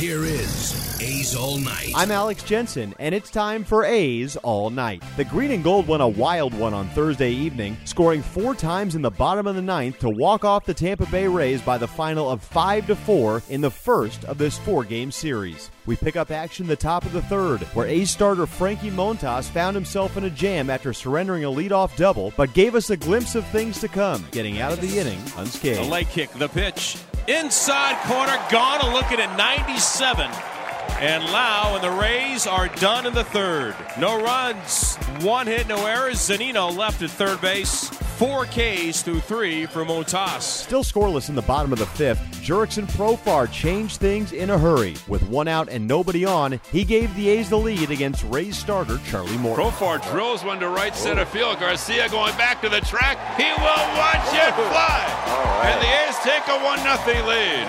Here is A's All Night. I'm Alex Jensen, and it's time for A's All Night. The Green and Gold won a wild one on Thursday evening, scoring four times in the bottom of the ninth to walk off the Tampa Bay Rays by the final of 5 to 4 in the first of this four game series. We pick up action the top of the third, where A's starter Frankie Montas found himself in a jam after surrendering a leadoff double, but gave us a glimpse of things to come, getting out of the inning unscathed. The leg kick, the pitch. Inside corner, gone. A look at 97. And Lowe and the Rays are done in the third. No runs, one hit, no errors. Zunino left at third base. Four Ks through three for Montas. Still scoreless in the bottom of the fifth, Jurickson Profar changed things in a hurry. With one out and nobody on, he gave the A's the lead against Rays starter Charlie Morton. Profar drills one to right center field. Garcia going back to the track. He will watch it fly. And the A's take a 1 0 lead.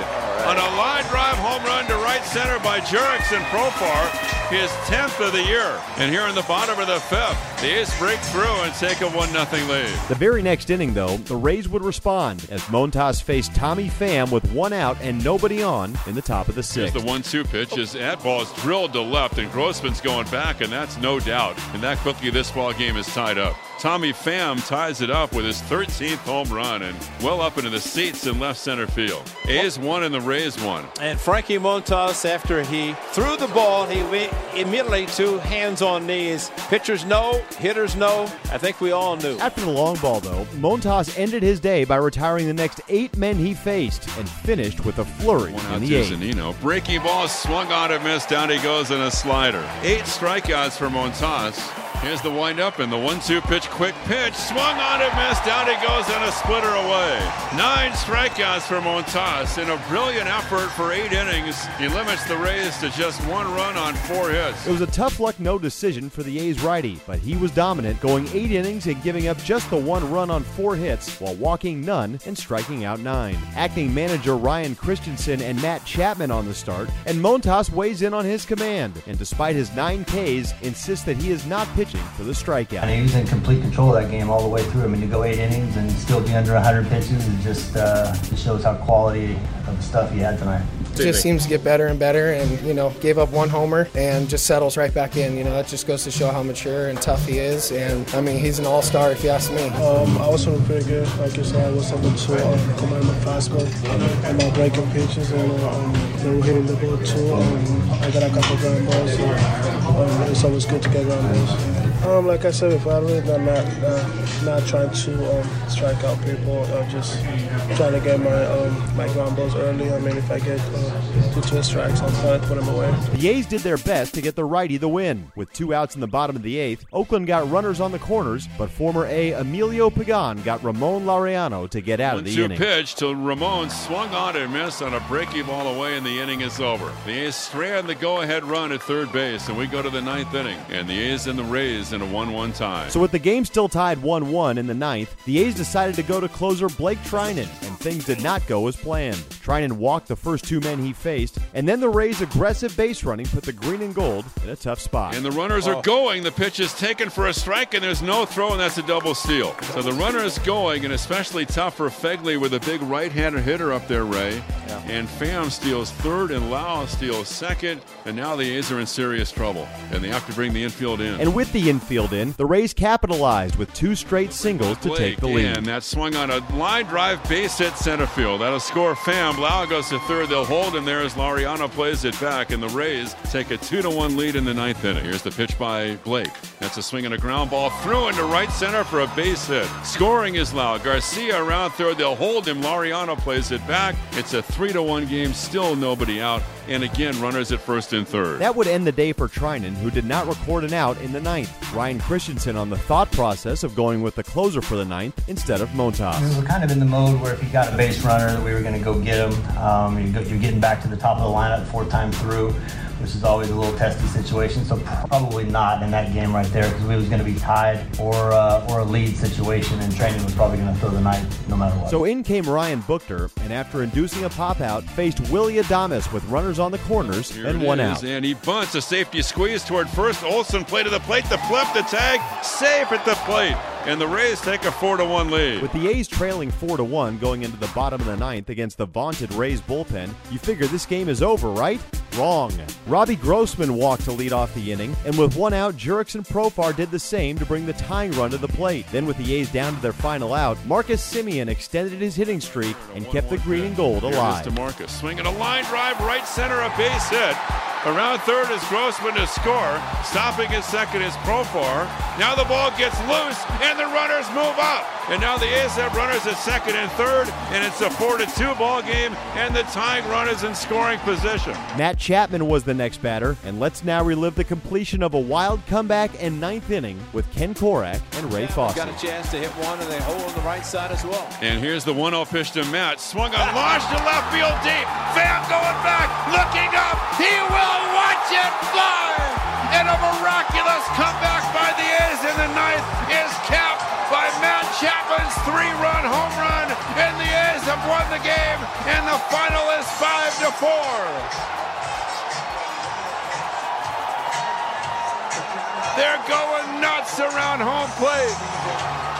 On a line drive home run to right center by Jurickson Profar, his 10th of the year. And here in the bottom of the fifth, the A's break through and take a 1 0 lead. The very next inning, though, the Rays would respond as Montas faced Tommy Pham with one out and nobody on in the top of the Here's sixth. the one-two pitch. His at ball is drilled to left, and Grossman's going back, and that's no doubt. And that quickly, this ball game is tied up. Tommy Pham ties it up with his 13th home run and well up into the seats in left center field. A's one and the Rays one. And Frankie Montas, after he threw the ball, he went immediately to hands on knees. Pitchers know, hitters know. I think we all knew. After the long ball, though, Montas ended his day by retiring the next eight men he faced and finished with a flurry One in out the to eighth. Zunino. Breaking ball swung on and missed. Down he goes in a slider. Eight strikeouts for Montas. Here's the windup and the one-two pitch, quick pitch, swung on and missed. Down he goes and a splitter away. Nine strikeouts for Montas in a brilliant effort for eight innings. He limits the Rays to just one run on four hits. It was a tough luck no decision for the A's righty, but he was dominant, going eight innings and giving up just the one run on four hits while walking none and striking out nine. Acting manager Ryan Christenson and Matt Chapman on the start, and Montas weighs in on his command, and despite his nine Ks, insists that he is not pitching for the strikeout. And he was in complete control of that game all the way through. I mean, to go eight innings and still be under 100 pitches, it just uh, it shows how quality of the stuff he had tonight. It just seems to get better and better and you know gave up one homer and just settles right back in you know that just goes to show how mature and tough he is and i mean he's an all-star if you ask me Um, I was feeling pretty good. Like you said, I was able to um, command my fastball and my breaking pitches, and uh, um, they were hitting the ball too. Um, I got a couple ground balls, so um, it's always good to get ground balls. Um, like I said before, I really not not, uh, not trying to um, strike out people. I'm just trying to get my um, my ground balls early. I mean, if I get uh, two twin strikes, I'm trying to put them away. The A's did their best to get the righty the win. With two outs in the bottom of the eighth, Oakland got runners on the corners, but former A Emilio Pagan got Ramon Laureano to get out of the One-two inning. pitch till Ramon swung on and missed on a breaking ball away, and the inning is over. The A's strand the go-ahead run at third base, and we go to the ninth inning. And the A's and the Rays in a 1-1 tie. So with the game still tied 1-1 in the ninth, the A's decided to go to closer Blake Treinen, and things did not go as planned. Treinen walked the first two men he faced, and then the Rays' aggressive base running put the green and gold in a tough spot. And the runners Oh. are going. The pitch is taken for a strike, and there's no throw, and that's a double steal. So the runner is going, and especially tough for Phegley with a big right-handed hitter up there, Ray. And Pham steals third, and Lowe steals second, and now the A's are in serious trouble, and they have to bring the infield in. And with the infield in, the Rays capitalized with two straight singles to take the lead. And that swung on a line drive base hit center field. That'll score Pham. Blau goes to third. They'll hold him there as Laureano plays it back, and the Rays take a 2 to 1 lead in the ninth inning. Here's the pitch by Blake. That's a swing and a ground ball through into right center for a base hit. Scoring is Lowe. Garcia around third. They'll hold him. Laureano plays it back. It's a 3 to 1 game. Still nobody out. And again, runners at first and third. That would end the day for Treinen, who did not record an out in the ninth. Ryan Christenson on the thought process of going with the closer for the ninth instead of Montas. We were kind of in the mode where if you got a base runner, we were going to go get him. Um, you're, you're getting back to the top of the lineup fourth time through which is always a little testy situation. So probably not in that game right there because we was going to be tied or uh, or a lead situation, and Treinen was probably going to throw the night no matter what. So in came Ryan Buchter, and after inducing a pop out, faced Willy Adames with runners on the corners Here and it one is, out. And he bunts a safety squeeze toward first. Olson play to the plate, the flip, the tag, safe at the plate. And the Rays take a 4 to 1 lead. With the A's trailing 4 to 1 going into the bottom of the ninth against the vaunted Rays bullpen, you figure this game is over, right? Wrong. Robbie Grossman walked to lead off the inning, and with one out, Jurickson Profar did the same to bring the tying run to the plate. Then, with the A's down to their final out, Marcus Semien extended his hitting streak and kept the green and gold Here it is alive. to Marcus. Swinging a line drive, right center, a base hit. Around third is Grossman to score. Stopping at second is Profar. Now the ball gets loose, and the runners move up. And now the A's have runners at second and third, and it's a 4 to 2 ball game, and the tying run is in scoring position. Matt Chapman was the next batter, and let's now relive the completion of a wild comeback and ninth inning with Ken Korach and Ray Fosse. Got a chance to hit one, and they hold on the right side as well. And here's the 1 0 pitch to Matt. Swung on, launched to left field deep. Pham going back, looking up. He will watch it fly. And a Chapman's three run home run. And the A's have won the game. And the final is 5 to 4. They're going nuts around home plate.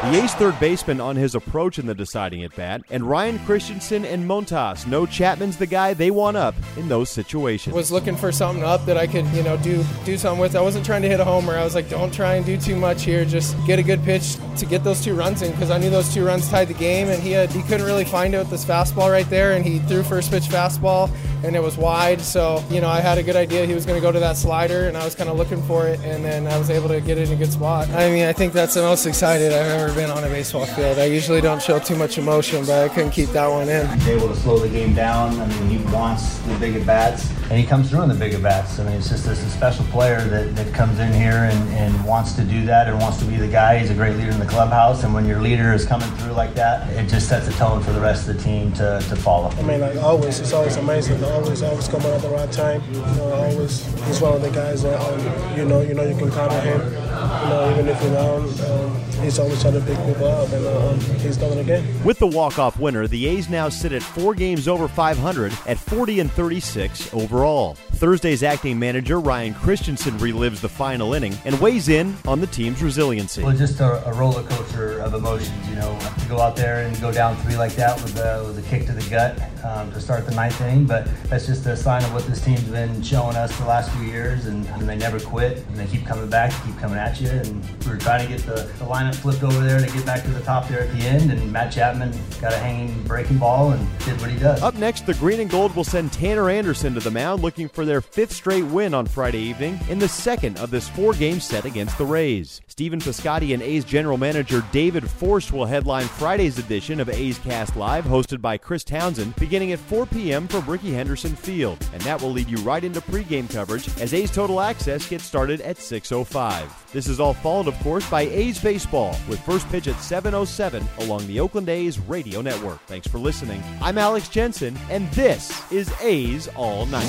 The ace third baseman on his approach in the deciding at bat, and Ryan Christenson and Montas know Chapman's the guy they want up in those situations. was looking for something up that I could, you know, do do something with. I wasn't trying to hit a homer. I was like, don't try and do too much here. Just get a good pitch to get those two runs in because I knew those two runs tied the game. And he had he couldn't really find it with this fastball right there, and he threw first pitch fastball, and it was wide. So you know, I had a good idea he was going to go to that slider, and I was kind of looking for it, and then I was able to get it in a good spot. I mean, I think that's the most excited I've ever been on a baseball field. I usually don't show too much emotion, but I couldn't keep that one in. Able to slow the game down. I mean, he wants the big at bats, and he comes through in the big at bats. I mean, it's just this special player that, that comes in here and, and wants to do that and wants to be the guy. He's a great leader in the clubhouse, and when your leader is coming through like that, it just sets a tone for the rest of the team to, to follow. I mean, like always, it's always amazing. Always, always coming at the right time. You know, always, he's one of the guys that um, you know, you know, you can count on him. You know, even if you're down, um, he's always trying to pick people up, and um, he's done it again. With the walk-off winner, the A's now sit at four games over 500 at 40 and 36 overall. Thursday's acting manager Ryan Christenson relives the final inning and weighs in on the team's resiliency. Well, just a, a roller coaster of emotions, you know, to go out there and go down three like that with a, with a kick to the gut um, to start the ninth inning. But that's just a sign of what this team's been showing us the last few years, and, and they never quit, and they keep coming back, keep coming at you. And we were trying to get the, the lineup flipped over there to get back to the top there at the end, and Matt Chapman got a hanging breaking ball and did what he does. Up next, the Green and Gold will send Tanner Anderson to the mound looking for their fifth straight win on Friday evening in the second of this four game set against the Rays. Stephen Piscotty and A's general manager David Forst will headline Friday's edition of A's Cast Live, hosted by Chris Townsend, beginning at 4 p.m. from Rickey Henderson Field. And that will lead you right into pregame coverage as A's Total Access gets started at 6.05. This is all followed, of course, by A's Baseball with first pitch at 7.07 along the Oakland A's radio network. Thanks for listening. I'm Alex Jensen, and this is A's All Night.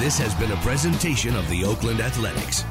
This has been a presentation of the Oakland Athletics.